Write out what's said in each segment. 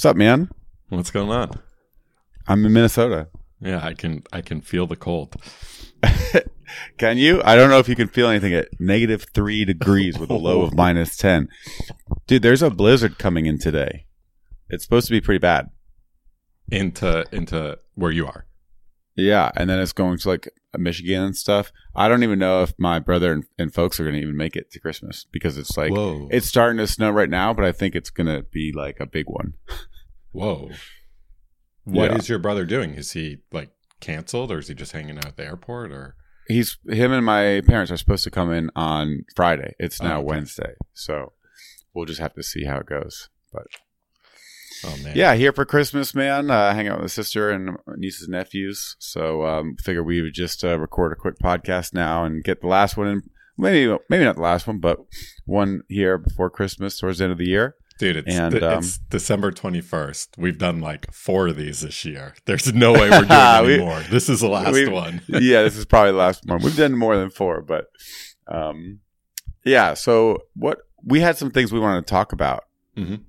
What's up, man? What's going on? I'm in Minnesota. Yeah, I can I can feel the cold. can you? I don't know if you can feel anything at negative three degrees with a low of minus 10. Dude, there's a blizzard coming in today. It's supposed to be pretty bad. Into into where you are. Yeah, and then it's going to like Michigan and stuff. I don't even know if my brother and, and folks are going to even make it to Christmas because it's like Whoa. it's starting to snow right now, but I think it's going to be like a big one. Whoa. What is Yeah. your brother doing? Is he like canceled or is he just hanging out at the airport or He's him and my parents are supposed to come in on Friday. It's now Oh, okay. Wednesday, so we'll just have to see how it goes. But Oh man. yeah, here for Christmas, man. Uh, hang out with my sister and nieces and nephews. So um, figure we would just uh, record a quick podcast now and get the last one in. Maybe maybe not the last one, but one here before Christmas, towards the end of the year. Dude, it's, And, um, it's December 21st. We've done like four of these this year. There's no way we're doing We- any more. This is the last we- one. yeah, this is probably the last one. We've done more than four, but um, yeah. So what we had some things we wanted to talk about. Mhm.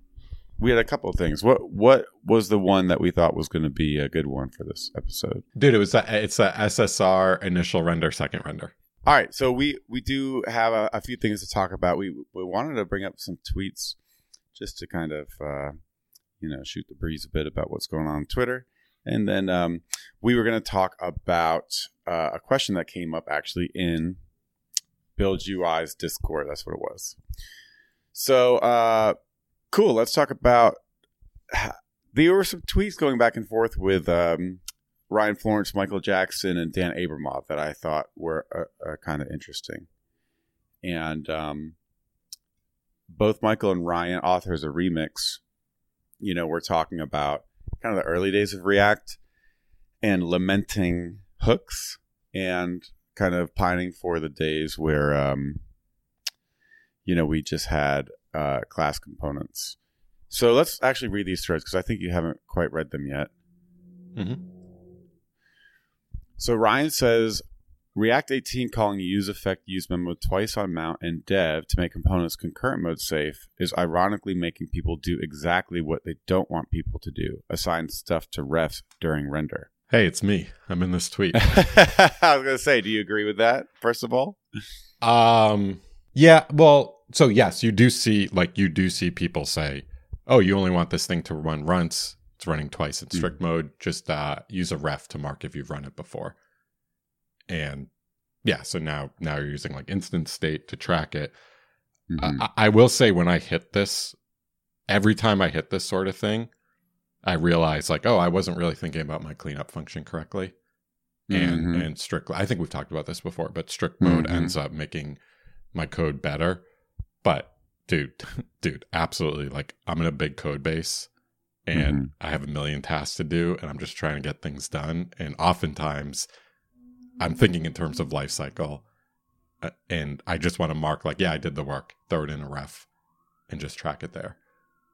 We had a couple of things. What what was the one that we thought was going to be a good one for this episode? Dude, it was that it's a SSR initial render, second render. All right, so we we do have a, a few things to talk about. We we wanted to bring up some tweets just to kind of uh, you know shoot the breeze a bit about what's going on on Twitter, and then um, we were going to talk about uh, a question that came up actually in Build UI's Discord. That's what it was. So uh, cool. Let's talk about. There were some tweets going back and forth with um, Ryan Florence, Michael Jackson, and Dan Abramov that I thought were uh, uh, kind of interesting. And um, both Michael and Ryan, authors of Remix, you know, we're talking about kind of the early days of React and lamenting hooks and kind of pining for the days where, um, you know, we just had uh, class components. So let's actually read these threads because I think you haven't quite read them yet. Mhm. So Ryan says React 18 calling use effect use memo twice on mount and dev to make components concurrent mode safe is ironically making people do exactly what they don't want people to do assign stuff to refs during render. Hey, it's me. I'm in this tweet. I was going to say, do you agree with that, first of all? Um, yeah, well, so yes, you do see like you do see people say, "Oh, you only want this thing to run once. It's running twice in strict mode. Just uh, use a ref to mark if you've run it before." And yeah, so now now you're using like instance state to track it. Mhm. I, I will say when I hit this, every time I hit this sort of thing, I realize like, oh, I wasn't really thinking about my cleanup function correctly and Mhm. and strict i think we've talked about this before but strict mode Mhm. ends up making my code better but dude dude absolutely like i'm in a big code base and Mhm. i have a million tasks to do and i'm just trying to get things done and oftentimes i'm thinking in terms of life cycle uh, and i just want to mark like yeah i did the work throw it in a ref and just track it there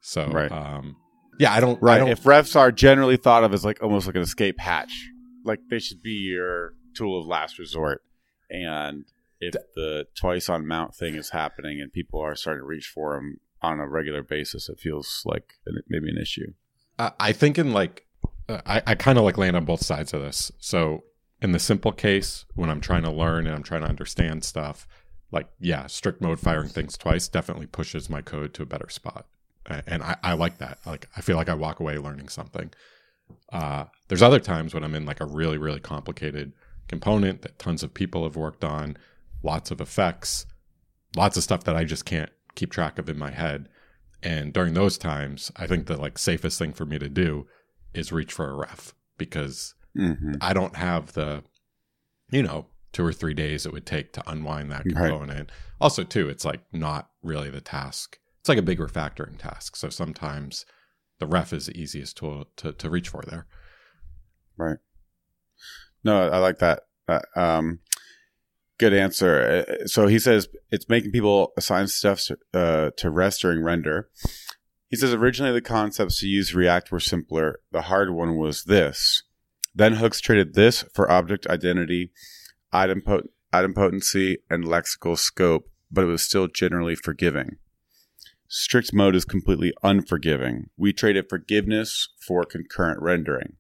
so Right. um yeah i don't I Right. don't, If refs are generally thought of as like almost like an escape hatch, like they should be your tool of last resort. And if the twice on mount thing is happening and people are starting to reach for them on a regular basis, it feels like an- maybe an issue. I I think in like uh, I, I kind of like land on both sides of this. So in the simple case, when I'm trying to learn and I'm trying to understand stuff, like yeah, strict mode firing things twice definitely pushes my code to a better spot, and I, I like that. Like I feel like I walk away learning something. Uh, there's other times when I'm in like a really really complicated component that tons of people have worked on, lots of effects, lots of stuff that I just can't keep track of in my head. And during those times, I think the like safest thing for me to do is reach for a ref because Mm-hmm. I don't have the, you know, two or three days it would take to unwind that Right. component. Also, too, it's like not really the task. It's like a big refactoring task. So sometimes the ref is the easiest tool to, to reach for there. Right. No, I like that. Uh, um, good answer. Uh, So he says it's making people assign stuff uh, to refs during render. He says originally the concepts to use React were simpler. The hard one was this. Then hooks traded this for object identity, item, pot- idempotency, and lexical scope, but it was still generally forgiving. strict mode is completely unforgiving. We traded forgiveness for concurrent rendering.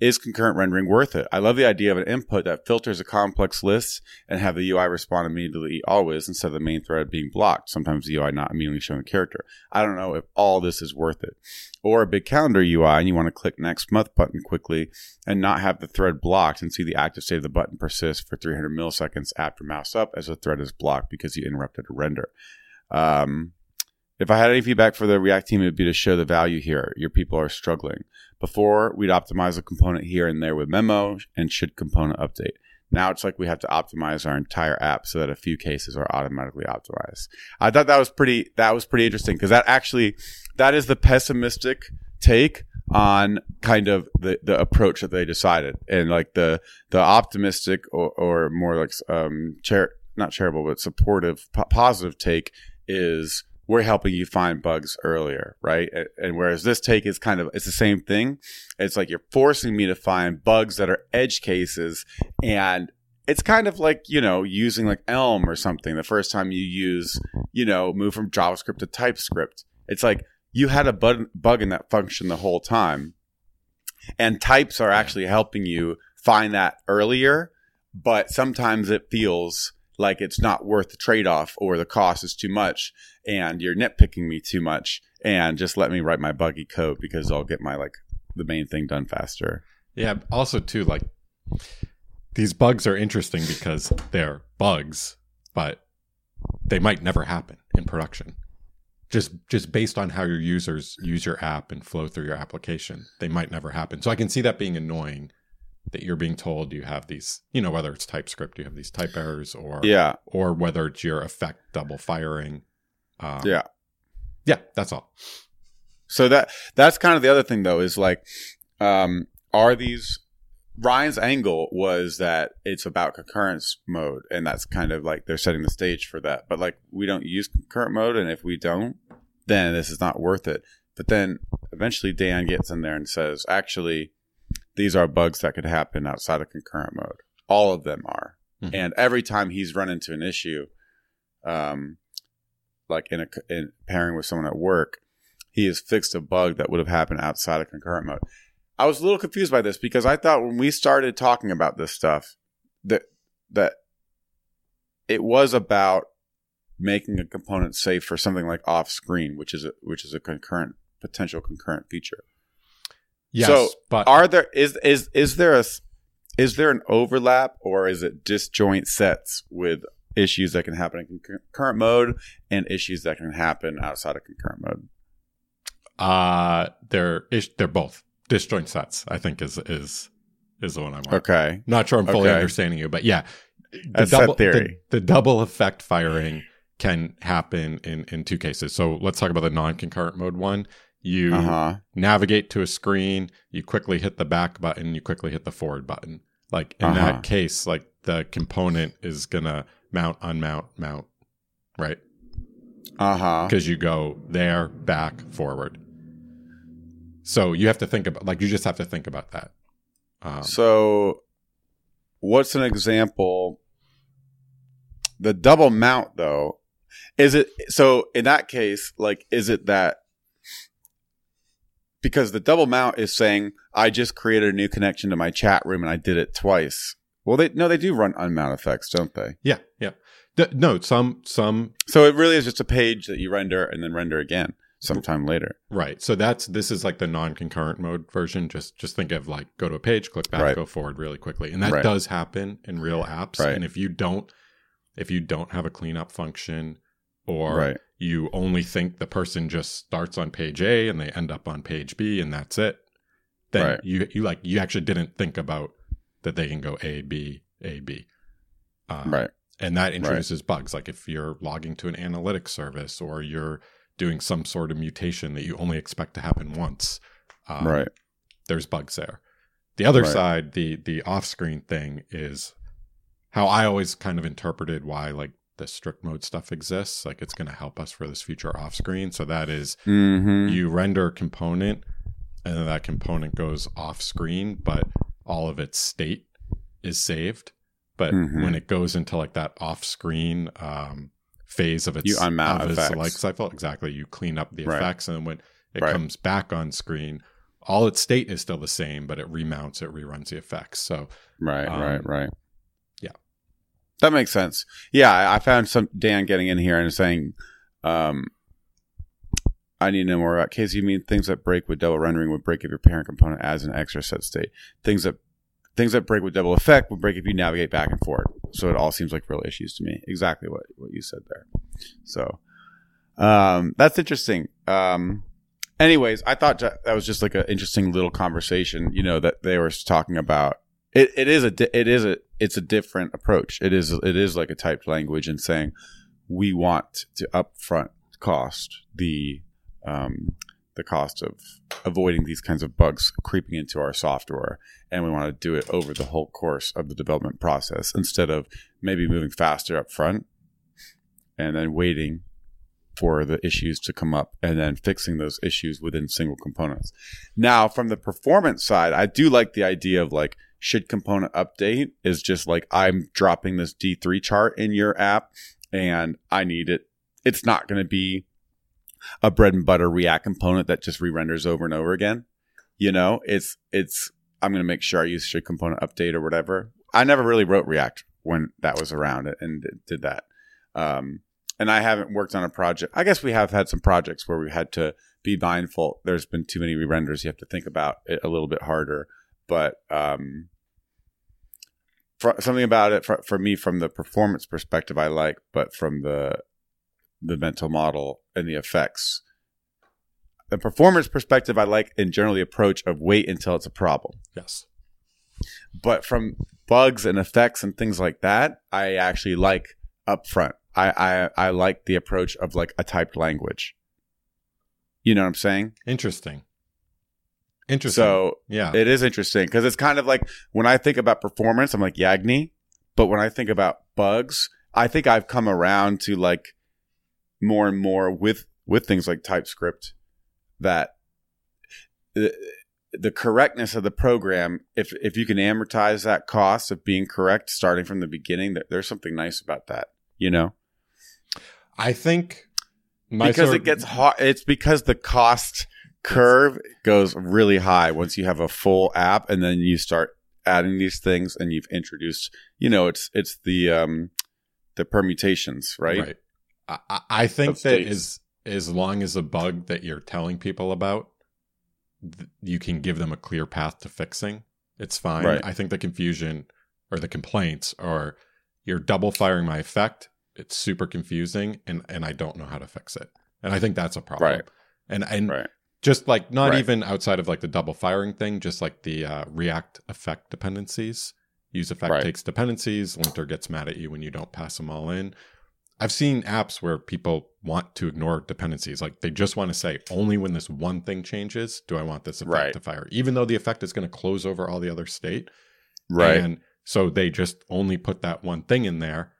Is concurrent rendering worth it? I love the idea of an input that filters a complex list and have the UI respond immediately always instead of the main thread being blocked. Sometimes the UI not immediately showing the character. I don't know if all this is worth it. Or a big calendar UI and you want to click next month button quickly and not have the thread blocked and see the active state of the button persist for 300 milliseconds after mouse up as the thread is blocked because you interrupted a render. Um, if I had any feedback for the React team, it would be to show the value here. Your people are struggling. Before, we'd optimize a component here and there with memo and should component update. Now it's like we have to optimize our entire app so that a few cases are automatically optimized. I thought that was pretty that was pretty interesting because that actually that is the pessimistic take on kind of the, the approach that they decided and like the the optimistic or, or more like um char- not charitable but supportive po- positive take is we're helping you find bugs earlier, right? And, whereas this take is kind of it's the same thing. It's like you're forcing me to find bugs that are edge cases and it's kind of like, you know, using like Elm or something the first time you use, you know, move from JavaScript to TypeScript. It's like you had a bug, bug in that function the whole time. And types are actually helping you find that earlier, but sometimes it feels like it's not worth the trade off or the cost is too much and you're nitpicking me too much and just let me write my buggy code because I'll get my like the main thing done faster. Yeah. Also, too, like these bugs are interesting because they're bugs, but they might never happen in production. Just just based on how your users use your app and flow through your application, they might never happen. So I can see that being annoying that you're being told you have these, you know, whether it's TypeScript, you have these type errors, or yeah, or whether it's your effect double firing. Um, yeah, yeah, that's all. So that that's kind of the other thing though is like, um, are these Ryan's angle was that it's about concurrent mode, and that's kind of like they're setting the stage for that. But like we don't use concurrent mode, and if we don't, then this is not worth it. But then eventually Dan gets in there and says, actually, these are bugs that could happen outside of concurrent mode. All of them are. Mm-hmm. And every time he's run into an issue, um, like in a in pairing with someone at work, he has fixed a bug that would have happened outside of concurrent mode. I was a little confused by this because I thought when we started talking about this stuff that that it was about making a component safe for something like off screen, which is a, which is a concurrent potential concurrent feature. Yes, so but are there is is is there a is there an overlap or is it disjoint sets with issues that can happen in concurrent mode and issues that can happen outside of concurrent mode? Uh they're they're both disjoint sets. I think is is is the one I want. Okay, not sure I'm fully okay. understanding you, but yeah, the double theory. The, the double effect firing can happen in in two cases. So let's talk about the non concurrent mode one you uh-huh. navigate to a screen, you quickly hit the back button, you quickly hit the forward button. Like in uh-huh. that case, like the component is gonna mount, unmount, mount, right? Uh huh. Because you go there, back, forward. So you have to think about, like, you just have to think about that. Um, so, what's an example? The double mount, though, is it so? In that case, like, is it that because the double mount is saying I just created a new connection to my chat room and I did it twice. Well, they no, they do run unmount effects, don't they? Yeah, yeah. D- no, some some. So it really is just a page that you render and then render again sometime later. Right. So that's this is like the non-concurrent mode version. Just just think of like go to a page, click back, right. go forward really quickly, and that right. does happen in real apps. Right. And if you don't if you don't have a cleanup function or right you only think the person just starts on page A and they end up on page B and that's it, then right. you you like you actually didn't think about that they can go A B A B. Um, right. And that introduces right. bugs. Like if you're logging to an analytics service or you're doing some sort of mutation that you only expect to happen once, um, right? There's bugs there. The other side, the the off screen thing, is how I always kind of interpreted why like the strict mode stuff exists. Like it's going to help us for this future off screen. So that is mm-hmm. you render a component and then that component goes off screen, but all of its state is saved. But mm-hmm. when it goes into like that off screen um, phase of its You unmount of its effects. life cycle. Exactly. You clean up the Right. effects, and then when it Right. comes back on screen, all its state is still the same, but it remounts, it reruns the effects. So Right, Um, right, right. That makes sense. Yeah, I, found some Dan getting in here and saying, um, I need to know more about case you mean things that break with double rendering would break if your parent component adds an extra set state. Things that things that break with double effect would break if you navigate back and forth. So it all seems like real issues to me. Exactly what, what you said there. So um, that's interesting. Um, anyways, I thought that was just like an interesting little conversation, you know, that they were talking about it, it is a it is a it's a different approach. It is it is like a typed language and saying we want to upfront cost the um, the cost of avoiding these kinds of bugs creeping into our software, and we want to do it over the whole course of the development process instead of maybe moving faster up front and then waiting for the issues to come up and then fixing those issues within single components. Now, from the performance side, I do like the idea of like should component update is just like I'm dropping this D3 chart in your app and I need it. It's not going to be a bread and butter React component that just re-renders over and over again. You know, it's it's I'm going to make sure I use should component update or whatever. I never really wrote React when that was around and did that. Um, and I haven't worked on a project. I guess we have had some projects where we had to be mindful. There's been too many re-renders. You have to think about it a little bit harder. But um, for, something about it for, for me from the performance perspective, I like, but from the the mental model and the effects, the performance perspective, I like in general the approach of wait until it's a problem. yes, But from bugs and effects and things like that, I actually like upfront. I, I I like the approach of like a typed language. You know what I'm saying? interesting. Interesting. So yeah, it is interesting because it's kind of like when I think about performance, I'm like Yagni, but when I think about bugs, I think I've come around to like more and more with with things like TypeScript that the, the correctness of the program, if if you can amortize that cost of being correct starting from the beginning, that there's something nice about that, you know, I think because sort it gets hard. It's because the cost curve goes really high once you have a full app, and then you start adding these things, and you've introduced. You know, it's it's the um the permutations, right? right. I, I- think Of that as as long as a bug that you're telling people about, th- you can give them a clear path to fixing. It's fine. Right. I think the confusion or the complaints are you're double firing my effect. It's super confusing, and and I don't know how to fix it. And I think that's a problem. Right. And and Right. just like not Right. even outside of like the double firing thing, just like the uh, React effect dependencies. Use effect takes dependencies. Linter gets mad at you when you don't pass them all in. I've seen apps where people want to ignore dependencies. Like they just want to say, only when this one thing changes do I want this effect Right. to fire, even though the effect is going to close over all the other state. Right. And so they just only put that one thing in there,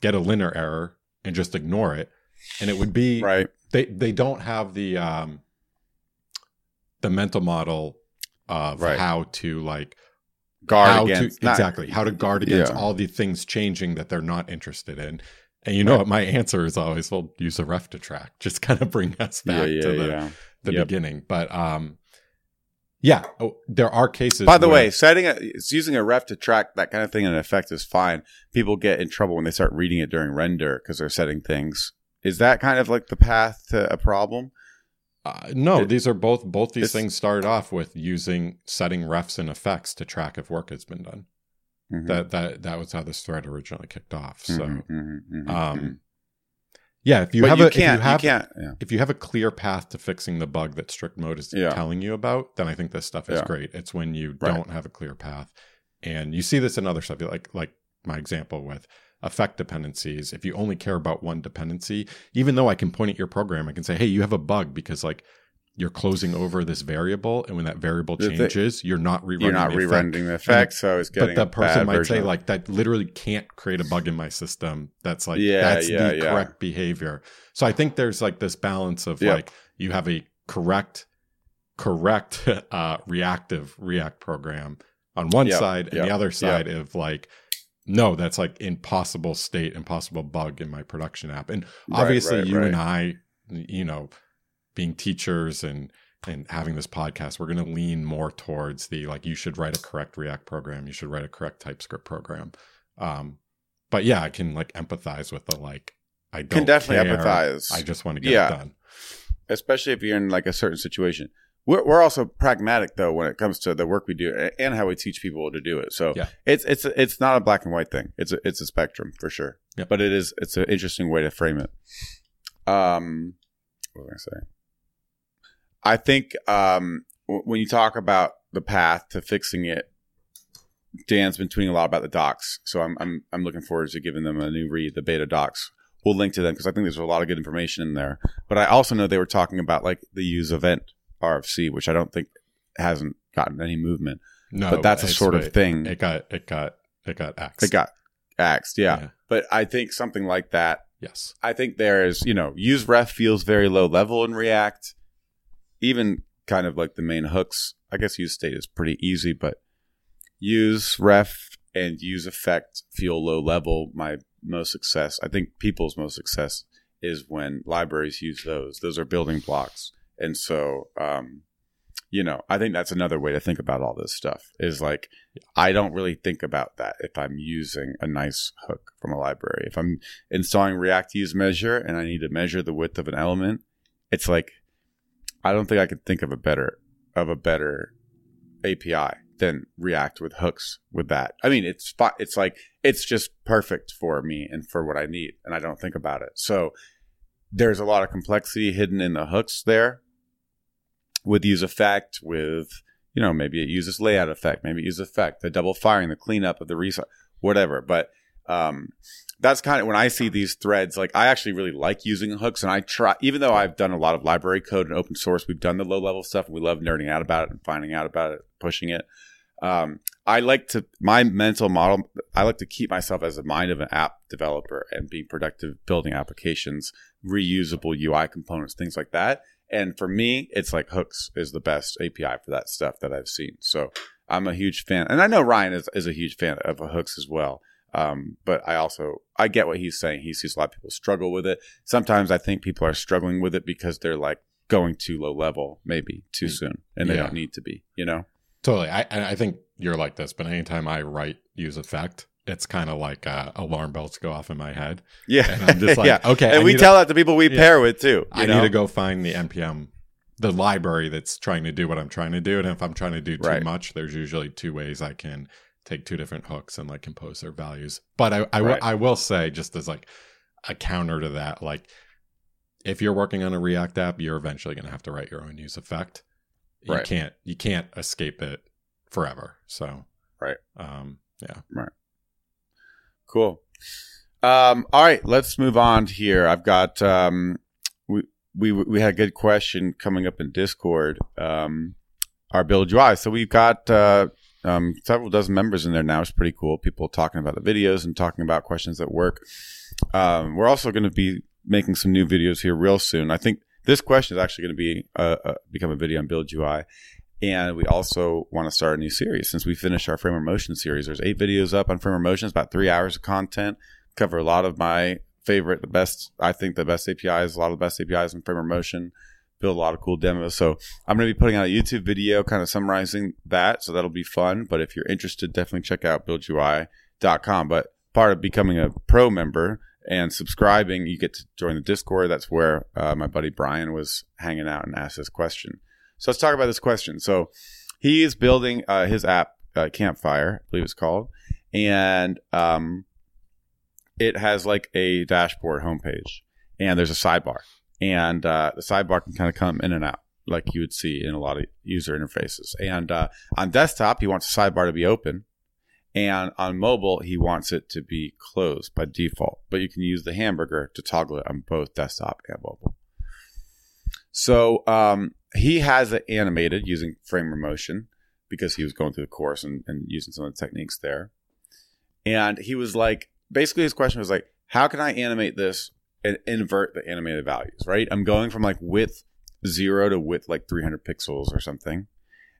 get a linter error, and just ignore it. And it would be right. they they don't have the um the mental model of Right. how to like Guard how against to not- exactly how to guard against Yeah. all the things changing that they're not interested in. And you know what my answer is always well use a ref to track. Just kind of bring us Yeah, back yeah, to the, yeah. the Yep. beginning. But um yeah, oh, there are cases By the where- way, setting a it's using a ref to track that kind of thing in effect is fine. People get in trouble when they start reading it during render because they're setting things. Is that kind of like the path to a problem? Uh, no, It- these are both both these things started off with using setting refs and effects to track if work has been done. Mhm. That that that was how this thread originally kicked off. So Mhm, mhm, mhm, um mhm. Yeah, if you but have you a if can't. you have can't. Yeah. if you have a clear path to fixing the bug that strict mode is Yeah. telling you about, then I think this stuff is Yeah. great. It's when you Right. don't have a clear path. And you see this in other stuff, like like my example with effect dependencies. If you only care about one dependency, even though I can point at your program, I can say, hey, you have a bug because like you're closing over this variable, and when that variable changes, you're not rerunning. You're not the effect. re-rendering the effect, so it's getting. But the person might say, like, that literally can't create a bug in my system. That's like, Yeah, that's yeah, the yeah. correct behavior. So I think there's like this balance of Yep. like, you have a correct, correct, uh, reactive React program on one Yep, side, and yep, the other side of like, no, that's like impossible state, impossible bug in my production app. And Right, obviously, right, you right. and I, you know, being teachers and and having this podcast, we're going to lean more towards the like you should write a correct React program, you should write a correct TypeScript program. Um, but yeah, I can like empathize with the like. I don't Can definitely care. empathize. I just want to get Yeah. it done. especially if you're in like a certain situation. We're, we're also pragmatic though when it comes to the work we do and how we teach people to do it. So Yeah. it's it's it's not a black and white thing. It's a, it's a spectrum for sure. Yep. But it is it's an interesting way to frame it. Um, what was I going to say? I think um, w- when you talk about the path to fixing it, Dan's been tweeting a lot about the docs. So I'm I'm I'm looking forward to giving them a new read, the beta docs. We'll link to them because I think there's a lot of good information in there. But I also know they were talking about like the use event RFC, which I don't think hasn't gotten any movement. No, but that's a sort of thing. It got it got it got axed. It got axed, yeah. Yeah. But I think something like that. yes. I think there is, you know, use ref feels very low level in React. Even kind of like the main hooks. I guess use state is pretty easy, but use ref and use effect feel low level. My most success, I think people's most success is when libraries use those. Those are building blocks. And so, um, you know, I think that's another way to think about all this stuff is like, I don't really think about that if I'm using a nice hook from a library. If I'm installing React use measure and I need to measure the width of an element, it's like, I don't think I could think of a better, of a better API than React with hooks with that. I mean, it's it's like it's just perfect for me and for what I need, and I don't think about it. So there's a lot of complexity hidden in the hooks there with use effect, with you know maybe it uses layout effect, maybe it uses effect, the double firing, the cleanup of the reset, whatever. But um, that's kind of when I see these threads. Like I actually really like using hooks, and I try. Even though I've done a lot of library code and open source, we've done the low level stuff, and we love nerding out about it and finding out about it, pushing it. Um, I like to my mental model. I like to keep myself as a mind of an app developer and being productive, building applications, reusable UI components, things like that. And for me, it's like hooks is the best API for that stuff that I've seen. So I'm a huge fan, and I know Ryan is, is a huge fan of hooks as well. Um, but I also I get what he's saying. He sees a lot of people struggle with it. Sometimes I think people are struggling with it because they're like going too low level, maybe too soon, and they Yeah. don't need to be. You know? Totally. I I think you're like this, but anytime I write use effect, it's kind of like uh, alarm bells go off in my head. Yeah. And I'm just like, yeah. okay, And I we tell that to people we Yeah. pair with too. I you need to go find the npm, the library that's trying to do what I'm trying to do. And if I'm trying to do too Right. much, there's usually two ways I can take two different hooks and like compose their values. But I I, will- Right. I will say just as like a counter to that, like if you're working on a React app, you're eventually going to have to write your own use effect. You Right. can't you can't escape it forever. So Right. um, yeah. Right, cool. Um, all right, let's move on here. I've got um, we we we had a good question coming up in Discord. Um, our build UI. So we've got uh, um, several dozen members in there now. It's pretty cool. People talking about the videos and talking about questions at work. Um, we're also going to be making some new videos here real soon. I think this question is actually going to be uh, uh, become a video on build UI. And we also want to start a new series since we finished our Framer Motion series. There's eight videos up on Framer Motion. It's about three hours of content. Cover a lot of my favorite, the best, I think the best APIs, a lot of the best APIs in Framer Motion. Build a lot of cool demos. So I'm going to be putting out a YouTube video kind of summarizing that. So that'll be fun. But if you're interested, definitely check out buildui.com. But part of becoming a pro member and subscribing, you get to join the Discord. That's where uh, my buddy Brian was hanging out and asked this question. So let's talk about this question. So he is building uh, his app, uh, Campfire, I believe it's called, and um, it has like a dashboard homepage, and there's a sidebar, and uh, the sidebar can kind of come in and out like you would see in a lot of user interfaces. And uh, on desktop, he wants the sidebar to be open, and on mobile, he wants it to be closed by default. But you can use the hamburger to toggle it on both desktop and mobile. So um, he has it animated using Framer Motion because he was going through the course and, and using some of the techniques there. And he was like, basically, his question was like, how can I animate this and invert the animated values, right? I'm going from like width zero to width like 300 pixels or something.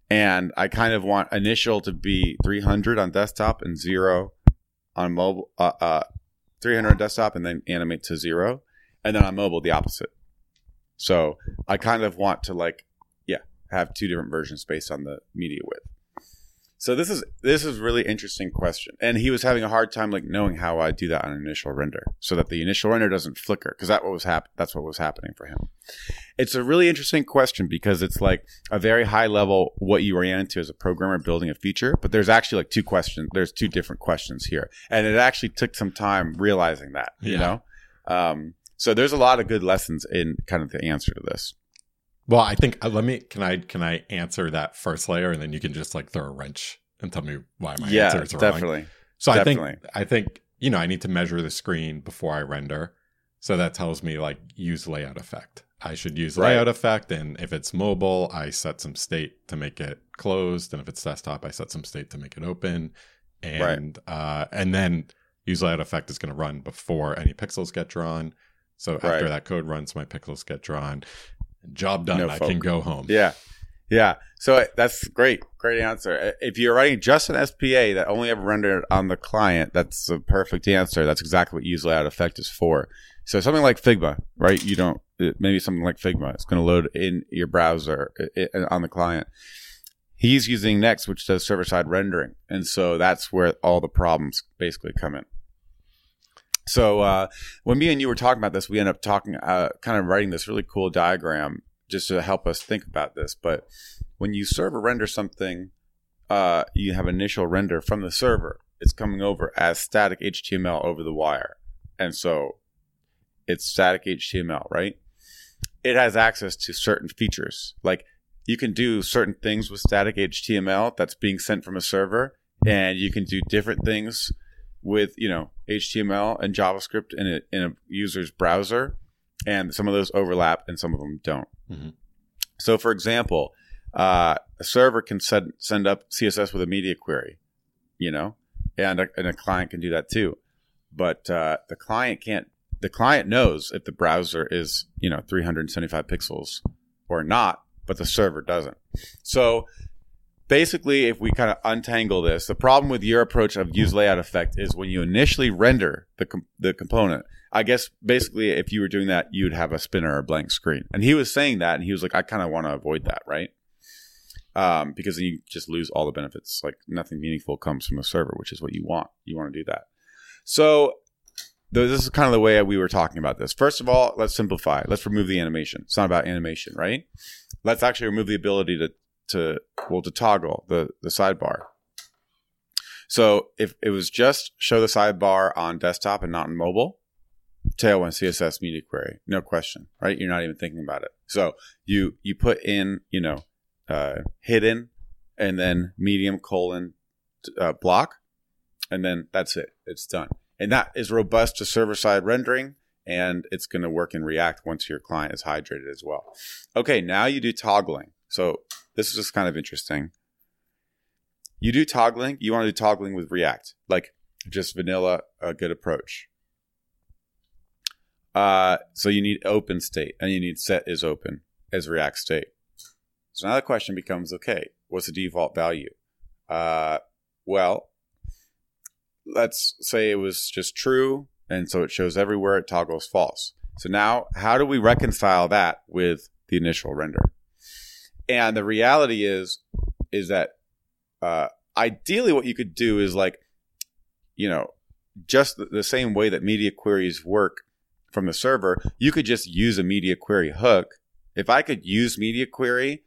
And I kind of want initial to be 300 on desktop and zero on mobile, uh, uh, 300 on desktop, and then animate to zero, and then on mobile the opposite. So I kind of want to like, yeah, have two different versions based on the media width. So this is this is really interesting question, and he was having a hard time like knowing how I do that on initial render, so that the initial render doesn't flicker, because that what was hap- That's what was happening for him. It's a really interesting question because it's like a very high level what you ran into as a programmer building a feature, but there's actually like two questions. There's two different questions here, and it actually took some time realizing that. You know, um, so there's a lot of good lessons in kind of the answer to this. Well, I think uh, let me can I can I answer that first layer and then you can just like throw a wrench and tell me why my yeah, answer is wrong. definitely. So I think I think you know I need to measure the screen before I render. So that tells me like use layout effect. I should use Right. layout effect, and if it's mobile, I set some state to make it closed, and if it's desktop, I set some state to make it open, and uh, and then use layout effect is going to run before any pixels get drawn. So after Right. that code runs, my pixels get drawn. Job done. No I folk. can go home. Yeah. Yeah. So uh, that's great. Great answer. Uh, If you're writing just an SPA that only ever rendered on the client, that's a perfect answer. That's exactly what use layout effect is for. So something like Figma, right? You don't, uh, maybe something like Figma. It's going to load in your browser on the client. He's using Next, which does server side rendering. And so that's where all the problems basically come in. So uh, when me and you were talking about this, we ended up talking, uh, kind of writing this really cool diagram just to help us think about this. But when you server render something, uh, you have initial render from the server. It's coming over as static HTML over the wire, and so it's static HTML, right? It has access to certain features, like you can do certain things with static HTML that's being sent from a server, and you can do different things with you know HTML and JavaScript in a, in a user's browser, and some of those overlap and some of them don't. Mhm. So, for example, uh, a server can send send up CSS with a media query, you know, and a, and a client can do that too. But uh, the client can't. The client knows if the browser is you know 375 pixels or not, but the server doesn't. So basically, if we kind of untangle this, the problem with your approach of use layout effect is when you initially render the com- the component. I guess basically, if you were doing that, you'd have a spinner or blank screen. And he was saying that, and he was like, I kind of want to avoid that, right? Um, because then you just lose all the benefits. Like nothing meaningful comes from the server, which is what you want. You want to do that. So th- this is kind of the way we were talking about this. First of all, let's simplify. Let's remove the animation. It's not about animation, right? Let's actually remove the ability to to well to toggle the the sidebar. So if it was just show the sidebar on desktop and not on mobile, Tailwind CSS media query, no question, right? You're not even thinking about it. So you you put in you know uh, hidden and then medium colon uh, block, and then that's it. It's done, and that is robust to server side rendering, and it's going to work in React once your client is hydrated as well. Okay, now you do toggling. So this is just kind of interesting. You do toggling. You want to do toggling with React, like just vanilla, a good approach. Uh, so you need open state and you need set is open as React state. So now the question becomes, okay, what's the default value? Uh, well, let's say it was just true, and so it shows everywhere it toggles false. So now, how do we reconcile that with the initial render? And the reality is, is that uh, ideally, what you could do is like, you know, just the, same way that media queries work from the server, you could just use a media query hook. If I could use media query,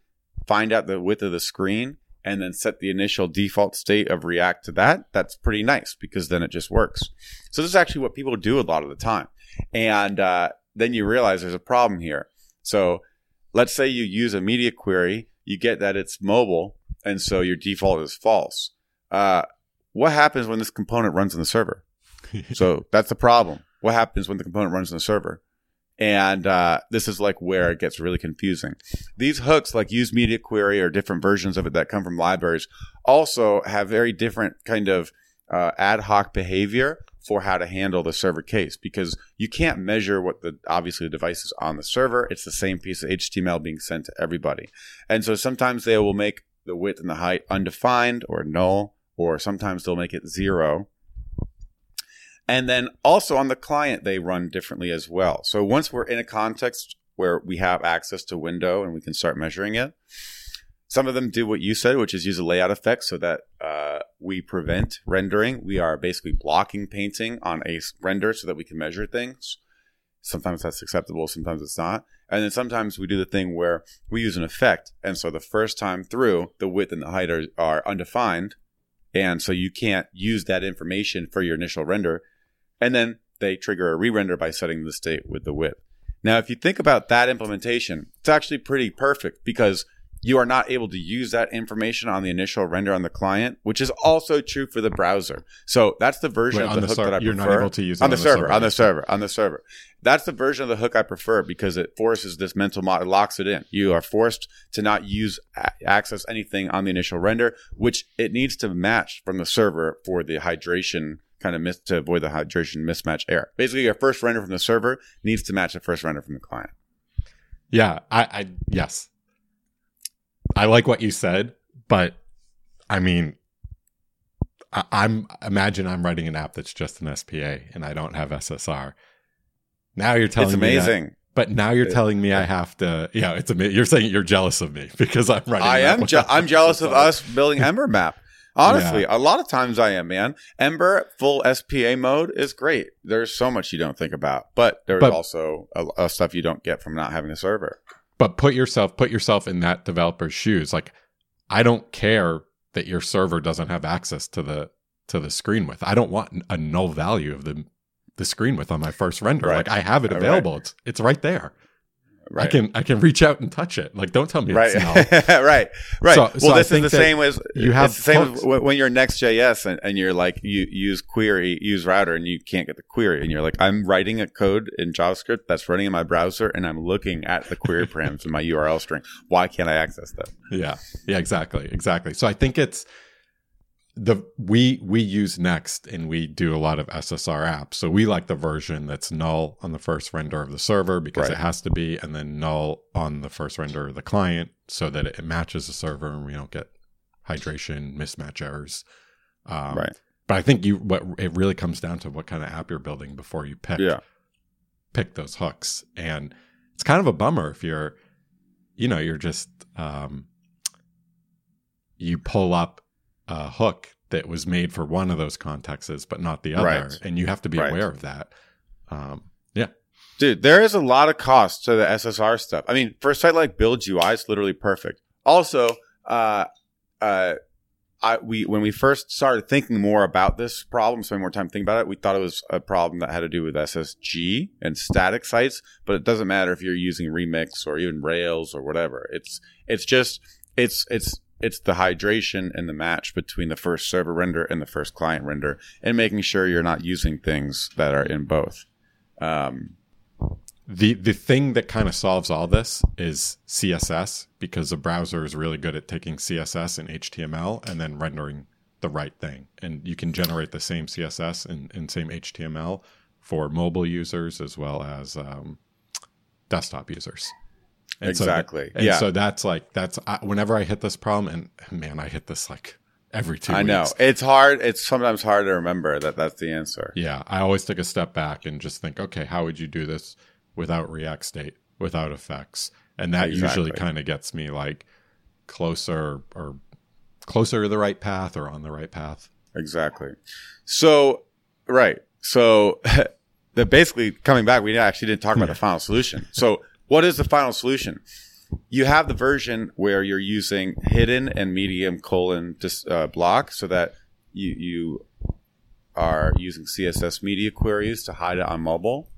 find out the width of the screen, and then set the initial default state of React to that, that's pretty nice because then it just works. So this is actually what people do a lot of the time. And uh, then you realize there's a problem here. So let's say you use a media query, you get that it's mobile, and so your default is false. Uh, what happens when this component runs in the server? so that's the problem. What happens when the component runs in the server? And uh, this is like where it gets really confusing. These hooks, like use media query or different versions of it that come from libraries, also have very different kind of uh, ad hoc behavior for how to handle the server case because you can't measure what the obviously the device is on the server. It's the same piece of HTML being sent to everybody, and so sometimes they will make the width and the height undefined or null, or sometimes they'll make it zero And then also on the client, they run differently as well. So once we're in a context where we have access to window and we can start measuring it, some of them do what you said, which is use a layout effect so that uh, we prevent rendering. We are basically blocking painting on a render so that we can measure things. Sometimes that's acceptable, sometimes it's not. And then sometimes we do the thing where we use an effect. And so the first time through, the width and the height are, are undefined. And so you can't use that information for your initial render. And then they trigger a re render by setting the state with the width. Now, if you think about that implementation, it's actually pretty perfect because you are not able to use that information on the initial render on the client, which is also true for the browser. So that's the version Wait, of the, the hook ser- that I you're prefer. not able to use it on the, on the server, server. on the server, on the server. That's the version of the hook I prefer because it forces this mental model, it locks it in. You are forced to not use access anything on the initial render, which it needs to match from the server for the hydration kind of miss to avoid the hydration mismatch error. Basically, your first render from the server needs to match the first render from the client. Yeah, I, I yes, I like what you said, but I mean, I, I'm imagine I'm writing an app that's just an SPA and I don't have SSR. Now you're telling it's me, that- amazing. but now you're It- telling me I have to. Yeah, it's amazing. You're saying you're jealous of me because I'm writing. I am. Je- I'm jealous of us building Ember Map. Honestly, a lot of times I am, man. Ember full SPA mode is great. There's so much you don't think about, but there's But- also a, a stuff you don't get from not having a server. But put yourself put yourself in that developer's shoes. Like i don't care that your server doesn't have access to the to the screen width. I don't want a null value of the the screen width on my first render. Right. like i have it Right. available. It's it's right there Right. i can i can reach out and touch it like don't tell me Right, it's null right, right. So- so well, I this is the same as you have the same as when when you're Next.js and, and you're like you use query, use router, and you can't get the query, and you're like, I'm writing a code in JavaScript that's running in my browser, and I'm looking at the query params in my URL string. Why can't I access them? yeah yeah exactly exactly so i think it's the we we use next and we do a lot of ssr apps so we like the version that's null on the first render of the server because Right. it has to be and then null on the first render of the client so that it matches the server and we don't get hydration mismatch errors um, right. but i think you what it really comes down to what kind of app you're building before you pick Yeah. pick those hooks and it's kind of a bummer if you're you know you're just um you pull up a hook that was made for one of those contexts but not the other Right. and you have to be Right. aware of that um yeah Dude, there is a lot of cost to the SSR stuff. I mean, for a site like Build UI, it's literally perfect. Also, uh, uh, I, we when we first started thinking more about this problem, spending more time thinking about it, we thought it was a problem that had to do with SSG and static sites. But it doesn't matter if you're using Remix or even Rails or whatever. It's it's just it's it's it's the hydration and the match between the first server render and the first client render, and making sure you're not using things that are in both. Um, the the thing that kind of solves all this is css because the browser is really good at taking css and html and then rendering the right thing and you can generate the same css and, and same html for mobile users as well as um, desktop users And so that- Exactly. and Yeah. so that's like that's I, whenever i hit this problem and man i hit this like every two I know it's hard. It's sometimes hard to remember that that's the answer. Yeah, I always take a step back and just think, okay, how would you do this without React State, without effects? And that usually kind of gets me like closer or closer to the right path or on the right path. Exactly. So, right. So, the basically coming back, we actually didn't talk about the final solution. So, what is the final solution? You have the version where you're using hidden and medium colon dis, uh, block so that you you are using CSS media queries to hide it on mobile.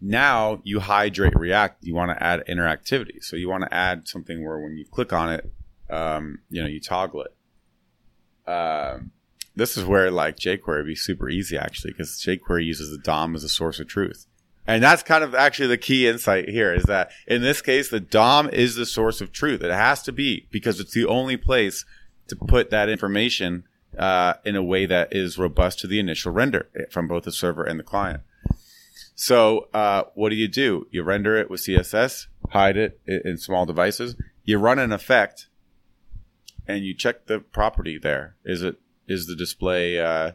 Now you hydrate React. You want to add interactivity. So you want to add something where when you click on it, um, you know, you toggle it. Um, this is where like jQuery would be super easy actually, because jQuery uses the DOM as a source of truth. And that's kind of actually the key insight here is that in this case, the DOM is the source of truth. It has to be because it's the only place to put that information uh, in a way that is robust to the initial render from both the server and the client. So, uh, what do you do? You render it with CSS, hide it in small devices. You run an effect, and you check the property there. Is it is the display uh,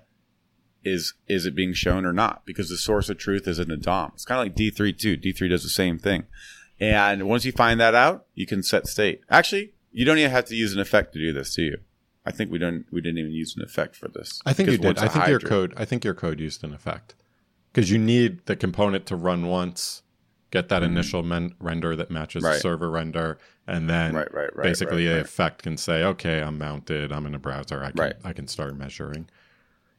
is is it being shown or not? Because the source of truth is in the DOM. It's kind of like D3 too. D3 does the same thing. And once you find that out, you can set state. Actually, you don't even have to use an effect to do this, do you? I think we don't. We didn't even use an effect for this. I think you did. I think your code. I think your code used an effect because you need the component to run once, get that initial men- render that matches the Mm-hmm. Server render, and then Right, right, right. basically right, the effect can say, "Okay, I'm mounted. I'm in a browser. I can Right. I can start measuring."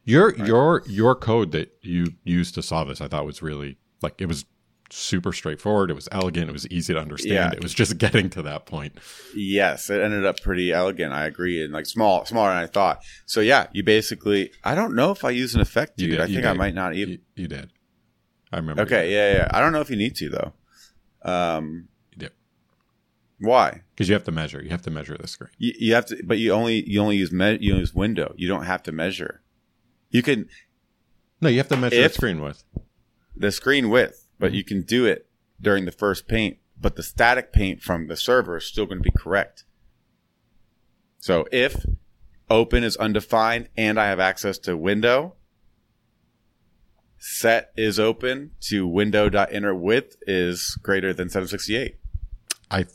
Your your your code that you used to solve this, I thought was really like it was super straightforward. It was elegant. It was easy to understand. Yeah. It was just getting to that point. Yes, it ended up pretty elegant. I agree, and like small, smaller than I thought. So yeah, you basically. I don't know if I use an effect, You dude. did- I think I might not even. You, you did. I remember. Okay, yeah, yeah. I don't know if you need to though. Um, You did why? because you have to measure. You have to measure the screen. You, you have to, but you only you only use me, you use window. You don't have to measure. You can No, you have to measure the screen width. the screen width, but you can do it during the first paint. But the static paint from the server is still going to be correct. So if open is undefined and I have access to window, set is open to window.inner width is greater than 768. I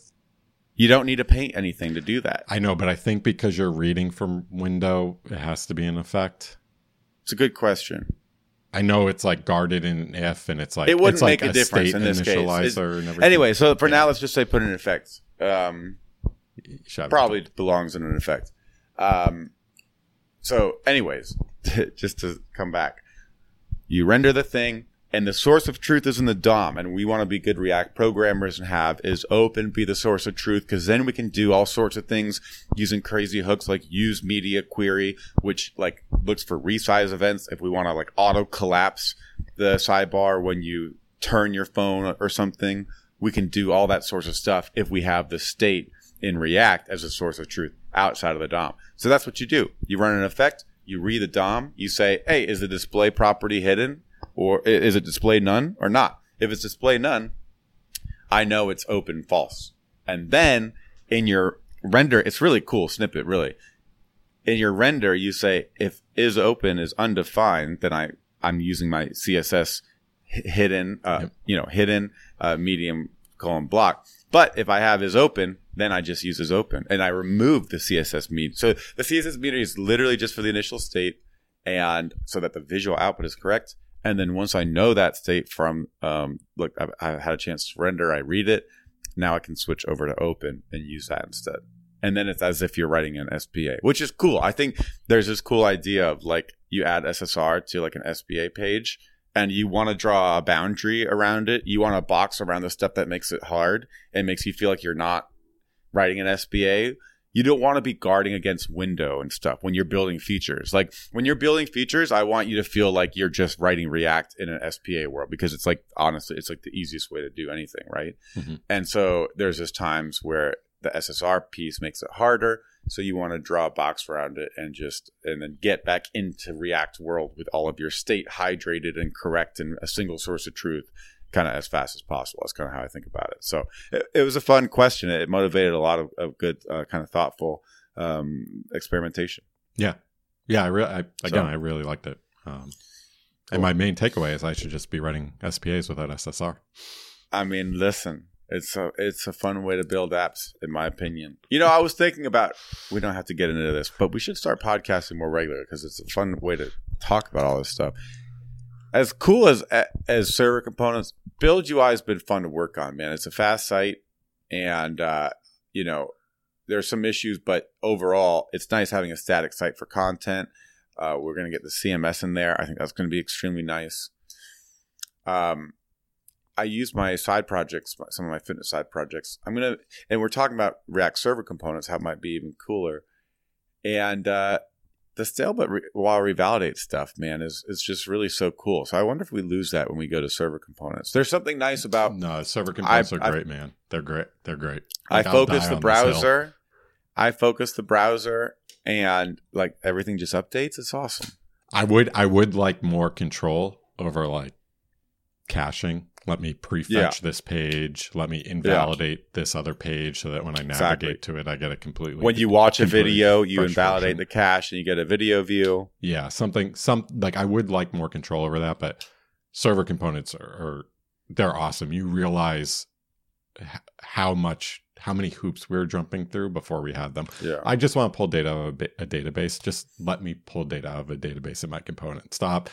You don't need to paint anything to do that. I know, but I think because you're reading from window, it has to be an effect. It's a good question. I know it's like guarded in if, and it's like It wouldn't it's like make a difference state in this case. and. Anyway, so for Yeah. now, let's just say put in effect. Um, probably belongs in an effect. Um, so, anyways, just to come back, you render the thing, and the source of truth is in the DOM, and we want to be good React programmers and have is open be the source of truth because then we can do all sorts of things using crazy hooks like use media query, which like looks for resize events if we want to like auto collapse the sidebar when you turn your phone or something. We can do all that sorts of stuff if we have the state in React as a source of truth outside of the DOM. So that's what you do. You run an effect, you read the DOM, you say, hey, is the display property hidden? Or is it display none or not? If it's display none, I know it's open false. And then in your render, it's really cool snippet, really. In your render, you say if is open is undefined, then I I'm using my CSS hidden, uh, Yep. you know, hidden uh, medium colon block. But if I have is open, then I just use is open and I remove the CSS meter. So the CSS meter is literally just for the initial state and so that the visual output is correct. And then once I know that state from, um, look, I've, I've had a chance to render, I read it. Now I can switch over to open and use that instead. And then it's as if you're writing an SPA, which is cool. I think there's this cool idea of like you add SSR to like an SPA page and you want to draw a boundary around it. You want a box around the stuff that makes it hard and makes you feel like you're not writing an SPA. You don't want to be guarding against window and stuff when you're building features. Like when you're building features, I want you to feel like you're just writing React in an SPA world because it's like honestly, it's like the easiest way to do anything, right? Mhm. And so there's just times where the SSR piece makes it harder. So you want to draw a box around it and just and then get back into React world with all of your state hydrated and correct and a single source of truth kind of as fast as possible. That's kind of how I think about it. So it, it was a fun question. It motivated a lot of, of good, uh, kind of thoughtful um, experimentation. yeah, yeah. I really, I, again, So- I really liked it. Um, Cool. And my main takeaway is I should just be writing SPAs without SSR. I mean, listen, it's a it's a fun way to build apps, in my opinion. You know, I was thinking about we don't have to get into this, but we should start podcasting more regular because it's a fun way to talk about all this stuff. As cool as as server components, Build UI has been fun to work on. Man, it's a fast site, and uh, you know, there's some issues, but overall, it's nice having a static site for content. Uh, we're going to get the CMS in there. I think that's going to be extremely nice. Um, I use my side projects, some of my fitness side projects. I'm gonna, and we're talking about React Server components, how it might be even cooler. And uh, the stale but re- while revalidate stuff, man, is is just really so cool. So I wonder if we lose that when we go to server components. There's something nice about no, server components I've- are I've- great, man. They're great. They're great. I Like, I'll focus the browser. I focus the browser, and like everything just updates. It's awesome. I would I would like more control over like caching. Let me prefetch Yeah. this page, let me invalidate this other page so that when I navigate Exactly. to it, I get a completely when you watch a video, you invalidate version. the cache and you get a video view. Yeah, something some like I would like more control over that, but server components are, are they're awesome. You realize how much how many hoops we were jumping through before we had them. Yeah. I just want to pull data out of a, a database. Just let me pull data out of a database in my component. Stop.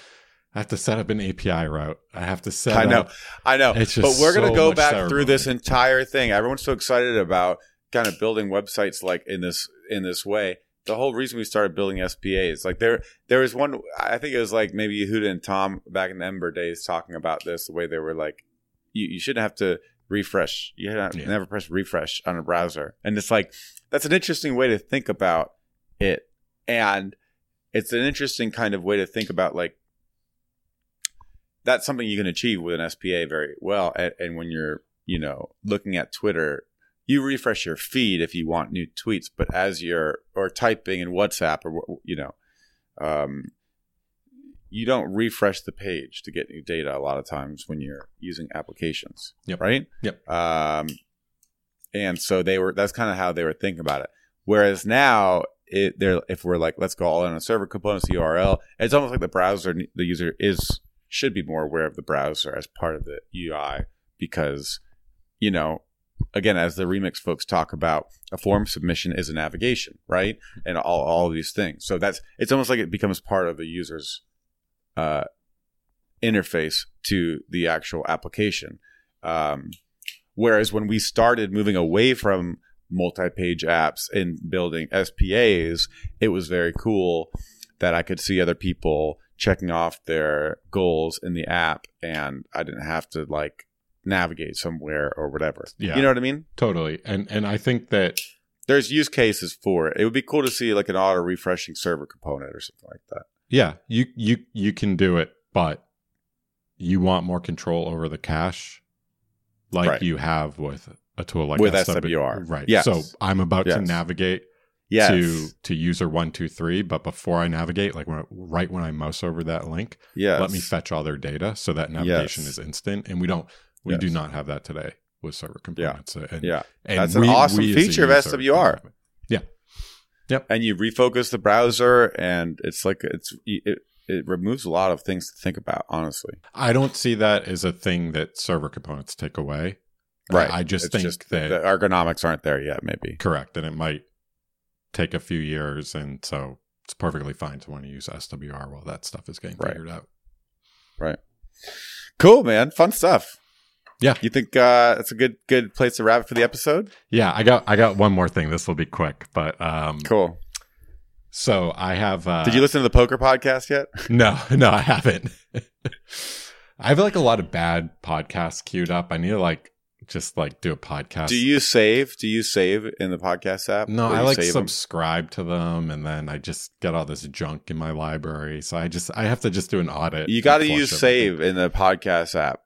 I have to set up an API route. I have to set up. I know. up I know. It's But we're going to so go back ceremony. through this entire thing. Everyone's so excited about kind of building websites like in this in this way. The whole reason we started building SPAs, like there there was one I think it was like maybe Yehuda and Tom back in the Ember days talking about this, the way they were like you, you shouldn't have to refresh. You have Yeah. never press refresh on a browser. And it's like that's an interesting way to think about it. And it's an interesting kind of way to think about like that's something you can achieve with an SPA very well. And, and when you're, you know, looking at Twitter, you refresh your feed if you want new tweets, but as you're or typing in WhatsApp or you know, um, you don't refresh the page to get new data a lot of times when you're using applications. Yep. Right. Yep. Um, and so they were. That's kind of how they were thinking about it. Whereas now, it if we're like, let's go all in on server components, URL. It's almost like the browser, the user is should be more aware of the browser as part of the UI because, you know, again, as the remix folks talk about, a form submission is a navigation, right? And all all these things. So that's it's almost like it becomes part of the user's uh, interface to the actual application. Um, whereas when we started moving away from multi-page apps and building SPAs, it was very cool that I could see other people checking off their goals in the app, and I didn't have to like navigate somewhere or whatever. Yeah. You know what I mean? totally. And and I think that There's use cases for it. It would be cool to see like an auto refreshing server component or something like that. yeah, you you you can do it, but you want more control over the cache like Right. you have with a tool like With SW SWR. Right. Yes. So I'm about to navigate Yes. to to user one two three, but before I navigate, like when right when I mouse over that link, yes. let me fetch all their data so that navigation Yes. is instant. And we don't we do not have that today with server components. And, Yeah. and That's an awesome feature of SWR. have it. and you refocus the browser and it's like it's it, it removes a lot of things to think about honestly I don't see that as a thing that server components take away. right I just It's think that the ergonomics aren't there yet maybe correct, and it might take a few years, and so it's perfectly fine to want to use SWR while that stuff is getting Right. figured out. Right. Cool man fun stuff Yeah. you think uh it's a good good place to wrap it for the episode Yeah, I got I got one more thing. This will be quick, but um, cool so I have. Uh, did you listen to the poker podcast yet No, no, I haven't. I have like a lot of bad podcasts queued up. I need to like just like do a podcast. do you save do you save in the podcast app No, I like subscribe to them, and then I just get all this junk in my library. So I just I have to just do an audit. you got to use save in the podcast app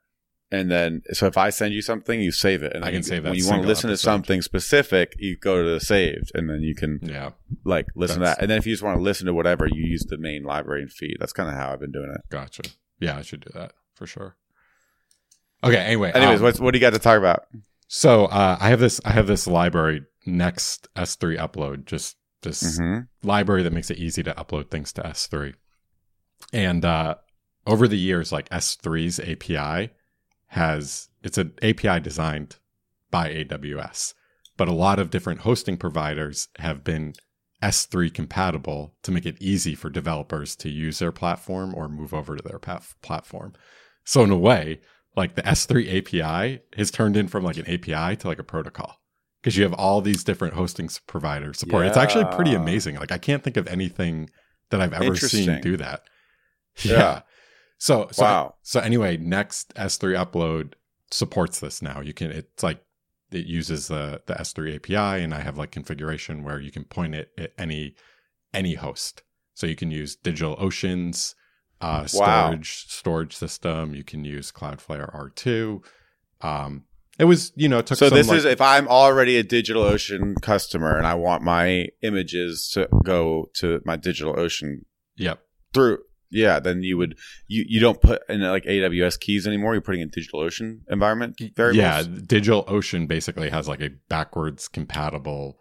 and then so if i send you something you save it and I can you- save that when you want to listen to something specific you go to the saved and then you can Yeah, like listen to that. And then if you just want to listen to whatever, you use the main library and feed. That's kind of how I've been doing it. gotcha. Yeah, I should do that for sure. Okay. Anyway. Anyways, um, what's, what do you got to talk about? so uh, I have this I have this library next S3 upload. Just this Mm-hmm. library that makes it easy to upload things to S3. And uh, over the years, like S3's API has it's an API designed by AWS, but a lot of different hosting providers have been S3 compatible to make it easy for developers to use their platform or move over to their platform. So in a way, like the S3 API has turned in from like an API to like a protocol because you have all these different hosting providers support. It's actually pretty amazing. Like I can't think of anything that I've ever seen do that. Yeah. So so wow. so anyway, next S3 upload supports this now. You can it's like it uses the the S3 API and I have like configuration where you can point it at any any host. So you can use Digital Uh Wow. storage storage system, you can use Cloudflare R2. Um it was, you know, it took So some, this like- is if I'm already a DigitalOcean customer and I want my images to go to my DigitalOcean Yep. through Yeah, then you would you you don't put in like AWS keys anymore. You're putting in DigitalOcean environment variables. Yeah, DigitalOcean basically has like a backwards compatible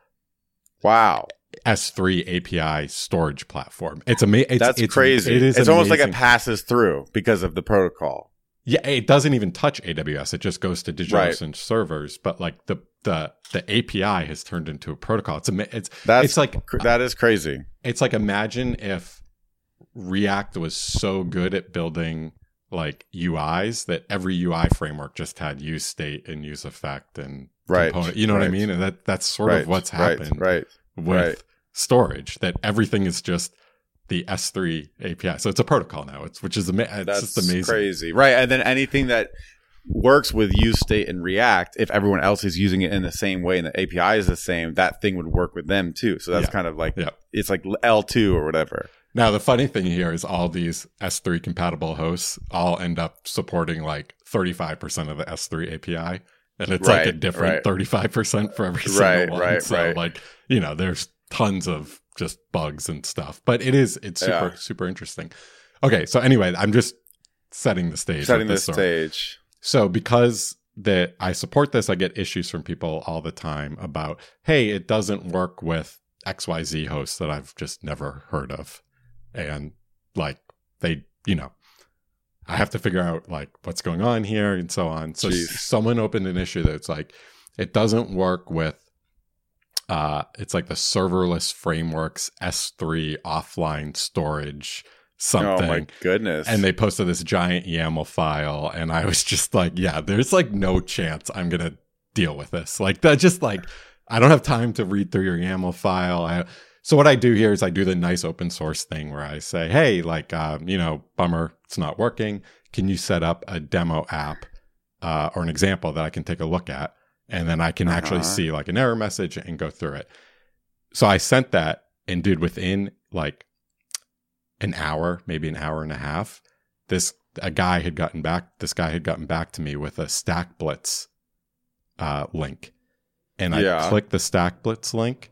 Wow, S3 API storage platform. It's amazing. that's it's, crazy. It is. It's almost like it passes through because of the protocol. Yeah, it doesn't even touch AWS. It just goes to DigitalOcean servers. But like the the the API has turned into a protocol. It's it's That's it's like that is crazy. it's like imagine if React was so good at building like UIs that every UI framework just had use state and use effect and Right, component. You know what I mean? And that that's sort right, of what's right, happened Right. With right. storage. That everything is just the S3 API. So it's a protocol now. It's which is ama- it's That's just amazing. crazy. Right. And then anything that works with use state and React, if everyone else is using it in the same way and the API is the same, that thing would work with them too. So that's Yeah. kind of like Yeah. it's like L2 or whatever. Now the funny thing here is all these S3 compatible hosts all end up supporting like 35% of the S3 API. And it's like a different right. 35% for every single Right, one. right, so right. like, you know, there's tons of just bugs and stuff. But it is it's super Yeah. super interesting. Okay, so anyway, I'm just setting the stage. Setting the stage. So because that I support this, I get issues from people all the time about, hey, it doesn't work with XYZ hosts that I've just never heard of. And like they, you know, I have to figure out like what's going on here and so on. So Jeez. someone opened an issue that's like it doesn't work with uh it's like the serverless frameworks S3 offline storage something Oh my goodness. and they posted this giant YAML file, and I was just like, yeah, there's like no chance I'm gonna deal with this. Like that, just like I don't have time to read through your YAML file. I, so what I do here is I do the nice open source thing where I say, hey, like, um, you know, bummer, it's not working. Can you set up a demo app uh, or an example that I can take a look at, and then I can actually Uh-huh. see like an error message and go through it. So I sent that, and dude, within like an hour, maybe an hour and a half, this a guy had gotten back. This guy had gotten back to me with a Stack Blitz uh, link, and I Yeah. clicked the Stack Blitz link,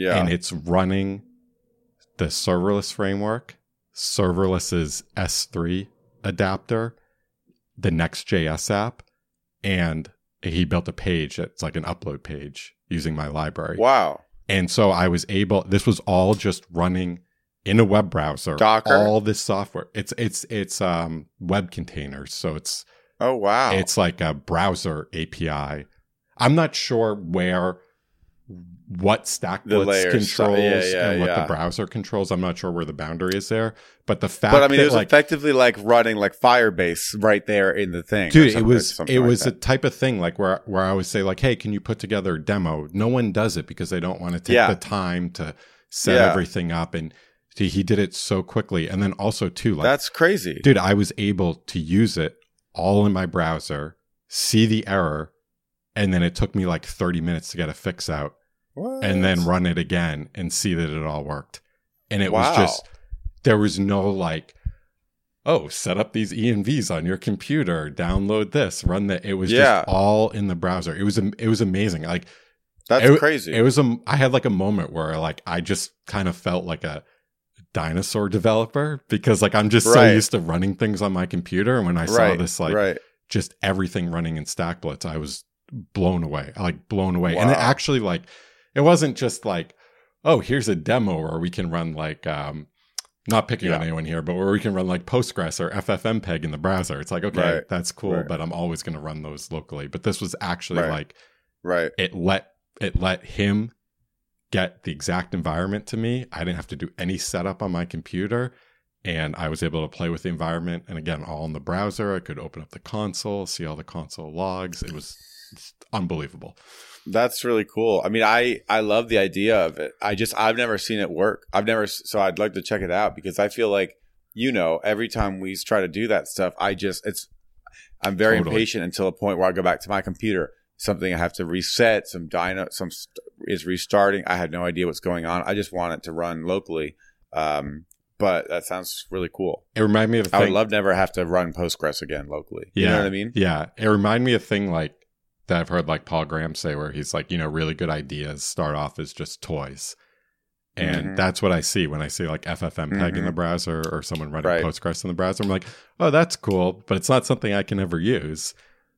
yeah. and it's running the serverless framework, serverless's S3 adapter, the Next.js app, and he built a page that's like an upload page using my library. wow. And so I was able this was all just running in a web browser. Docker? All this software. It's it's it's um web containers. So it's Oh wow. it's like a browser API. I'm not sure where what Stack The Blitz layers. controls Yeah, yeah, and what yeah. the browser controls. I'm not sure where the boundary is there. But the fact but I mean, that it was like effectively like running like Firebase right there in the thing, dude it was it like was that. a type of thing like where where i would say like hey can you put together a demo no one does it because they don't want to take the time to set everything up and he, he did it so quickly and then also too like That's crazy. dude i was able to use it all in my browser see the error and then it took me like 30 minutes to get a fix out What? and then run it again and see that it all worked. And it Wow. was just there was no like, oh, set up these ENVs on your computer, download this, run that. It was Yeah. just all in the browser. It was it was amazing. Like That's it, crazy. It was a I had like a moment where like I just kind of felt like a dinosaur developer because like I'm just so used to running things on my computer and when I saw right. this like right. just everything running in Stack Blitz, I was blown away. Like blown away. And it actually like it wasn't just like, oh, here's a demo where we can run like um not picking on anyone here, but where we can run like Postgres or FFmpeg in the browser. It's like, okay, Right. that's cool, Right. but I'm always gonna run those locally. But this was actually Right. like Right. it let it let him get the exact environment to me. I didn't have to do any setup on my computer. And I was able to play with the environment. And again, all in the browser. I could open up the console, see all the console logs. It was unbelievable. That's really cool. I mean, I I love the idea of it. I just I've never seen it work. I've never so I'd like to check it out because I feel like you know every time we try to do that stuff, I just it's I'm very Totally. impatient until a point where I go back to my computer. Something I have to reset. Some dyno some st- is restarting. I had no idea what's going on. I just want it to run locally. Um, but that sounds really cool. It reminded me of a I thing. I would love to never have to run Postgres again locally. You know what I mean? Yeah. It reminded me of a thing like that I've heard like Paul Graham say where he's like, you know, really good ideas start off as just toys. And Mhm. that's what I see when I see like FFmpeg in the browser or someone running Right. Postgres in the browser. I'm like, oh, that's cool, but it's not something I can ever use.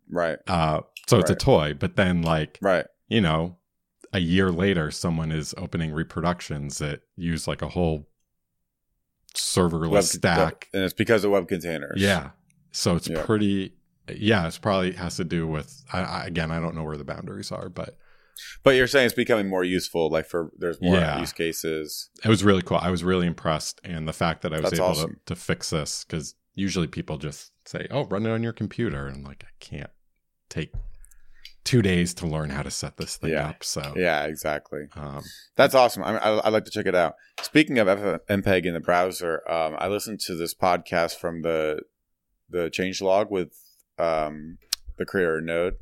Right. Uh, so it's a toy. But then, like, Right. you know, a year later, someone is opening reproductions that use like a whole serverless Web- stack. and it's because of web containers. Yeah. So it's Yeah. pretty. Yeah, it's probably has to do with. I, I, again, I don't know where the boundaries are, but But you're saying it's becoming more useful. Like for there's more Yeah. use cases. it was really cool. I was really impressed, and the fact that I was That's able awesome. to, to fix this because usually people just say, "Oh, run it on your computer," and like I can't take two days to learn how to set this thing Yeah. up. So Yeah. Exactly. um, That's awesome. I, I, I'd like to check it out. Speaking of FFmpeg in the browser, um, I listened to this podcast from the the changelog with um, the creator of Node.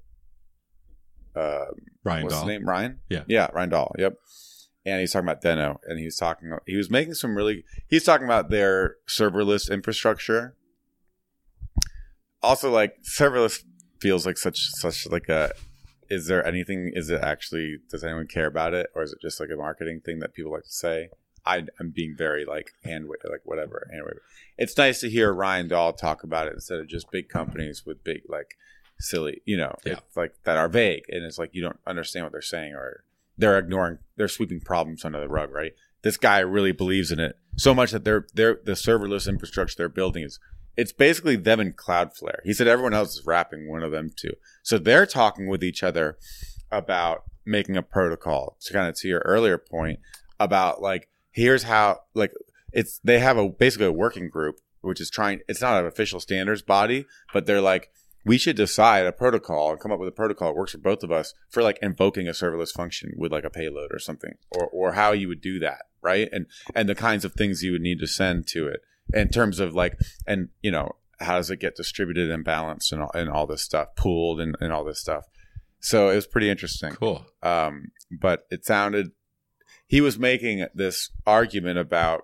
Uh, Ryan what's Dahl. his name? Ryan. Yeah. Yeah, Ryan Dahl. Yep. And he's talking about Deno, and he was talking. He was making some really. He's talking about their serverless infrastructure. Also, like serverless feels like such such like a. Is there anything? Is it actually? Does anyone care about it, or is it just like a marketing thing that people like to say? I, I'm being very like hand like whatever Anyway. It's nice to hear Ryan Dahl talk about it instead of just big companies with big like silly, you know, Yeah. it's like that are vague and it's like you don't understand what they're saying or they're ignoring they're sweeping problems under the rug, right? This guy really believes in it so much that they're they're the serverless infrastructure they're building is it's basically them and Cloudflare. He said everyone else is wrapping one of them too. So they're talking with each other about making a protocol to kind of to your earlier point about like here's how like it's they have a basically a working group which is trying it's not an official standards body but they're like we should decide a protocol and come up with a protocol that works for both of us for like invoking a serverless function with like a payload or something or or how you would do that right? And and the kinds of things you would need to send to it in terms of like and you know how does it get distributed and balanced and all, and all this stuff pooled and, and all this stuff. So it was pretty interesting. Cool. um, but it sounded he was making this argument about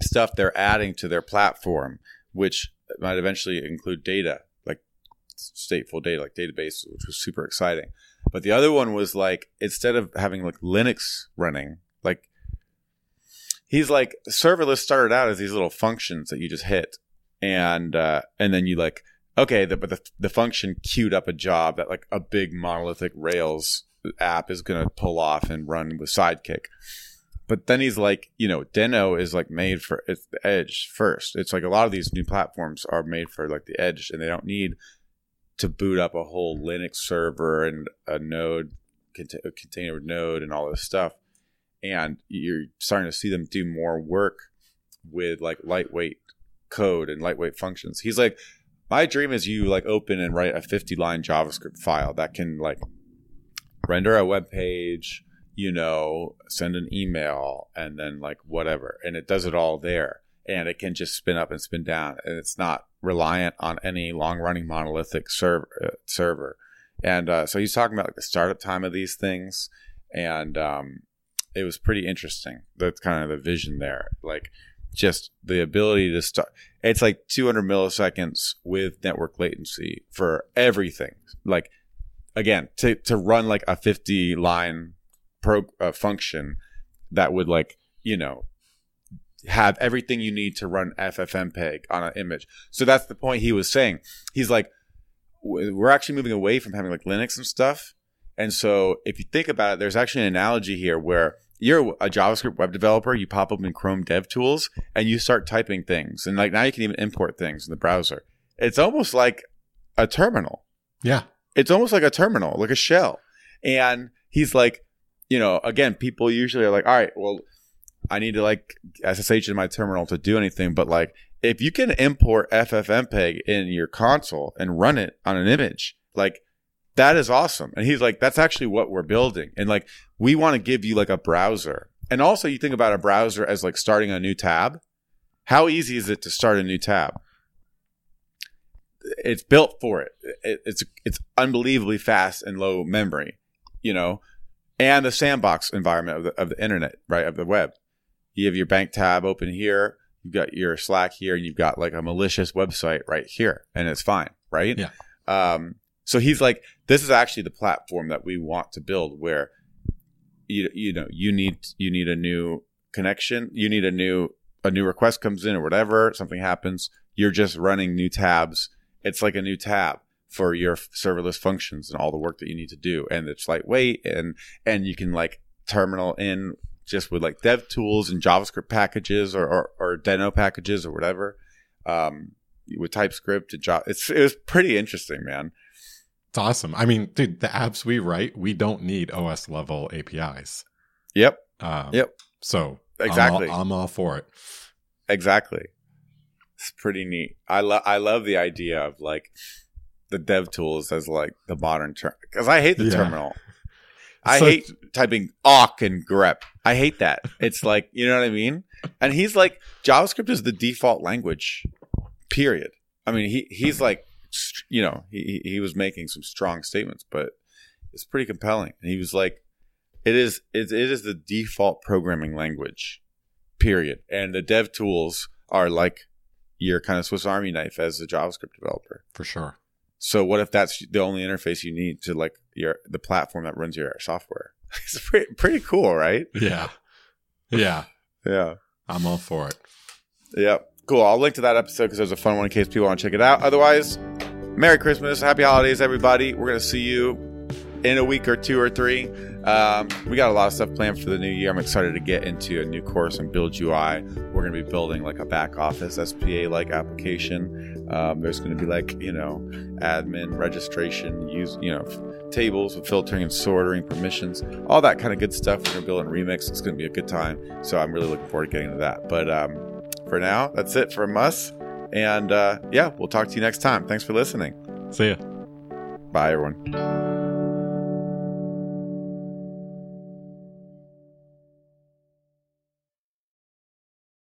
stuff they're adding to their platform, which might eventually include data, like stateful data, like database, which was super exciting. But the other one was like instead of having like Linux running, like he's like serverless started out as these little functions that you just hit, and uh, and then you like okay, the, but the the function queued up a job that like a big monolithic Rails app is going to pull off and run with Sidekiq. But then he's like, you know, Deno is like made for the edge first. It's like a lot of these new platforms are made for like the edge, and they don't need to boot up a whole Linux server and a node, a container node, and all this stuff. And you're starting to see them do more work with like lightweight code and lightweight functions. He's like, my dream is you like open and write a 50 line JavaScript file that can like render a web page, you know, send an email and then like whatever. And it does it all there. And it can just spin up and spin down. And it's not reliant on any long running monolithic server. Uh, server. And uh, so he's talking about like the startup time of these things. And um, it was pretty interesting. That's kind of the vision there. Like just the ability to start. It's like 200 milliseconds with network latency for everything. Like again, to to run like a 50 line pro uh, function that would like you know have everything you need to run FFmpeg on an image. So that's the point he was saying. He's like, we're actually moving away from having like Linux and stuff. And so if you think about it, there's actually an analogy here where you're a JavaScript web developer, you pop up in Chrome DevTools and you start typing things. And like now you can even import things in the browser. It's almost like a terminal. Yeah. It's almost like a terminal, like a shell. And he's like, you know, again, people usually are like, all right, well, I need to like SSH in my terminal to do anything. But like, if you can import FFmpeg in your console and run it on an image, like that is awesome. And he's like, that's actually what we're building. And like, we want to give you like a browser. And also, you think about a browser as like starting a new tab. How easy is it to start a new tab? It's built for it. it it's it's unbelievably fast and low memory, you know, and the sandbox environment of the of the internet, right, of the web. You have your bank tab open here. You've got your Slack here, and you've got like a malicious website right here, and it's fine, right? Yeah. Um, so he's like, this is actually the platform that we want to build, where you you know you need you need a new connection, you need a new a new request comes in or whatever, something happens, you're just running new tabs. It's like a new tab for your serverless functions and all the work that you need to do, and it's lightweight and and you can like terminal in just with like dev tools and JavaScript packages or or, or Deno packages or whatever. Um, with TypeScript and Java, it's it was pretty interesting, man. It's awesome. I mean, dude, the apps we write, we don't need OS level APIs. Yep. Um, Yep. So Exactly. I'm all, I'm all for it. Exactly. It's pretty neat. I love I love the idea of like the dev tools as like the modern term because I hate the Yeah. terminal. I So- hate typing awk and grep. I hate that. It's like you know what I mean. And he's like JavaScript is the default language. Period. I mean he he's like you know he he he was making some strong statements, but it's pretty compelling. And he was like, it is it, it is the default programming language period. And the dev tools are like your kind of Swiss Army knife as a JavaScript developer. For sure. So what if that's the only interface you need to like your the platform that runs your software? It's pretty pretty cool, right? Yeah. Yeah. Yeah. I'm all for it. Yeah. Cool. I'll link to that episode because there's a fun one in case people want to check it out. Otherwise, Merry Christmas, Happy Holidays, everybody. We're gonna see you in a week or two or three. Um, we got a lot of stuff planned for the new year. I'm excited to get into a new course in Build UI. We're going to be building like a back office SPA like application. Um, there's going to be like, you know, admin, registration, use, you know, f- tables with filtering and sorting, permissions, all that kind of good stuff. We're going to build in Remix. It's going to be a good time. So I'm really looking forward to getting into that. But um, for now, that's it from us. And uh, yeah, we'll talk to you next time. Thanks for listening. See ya. Bye, everyone.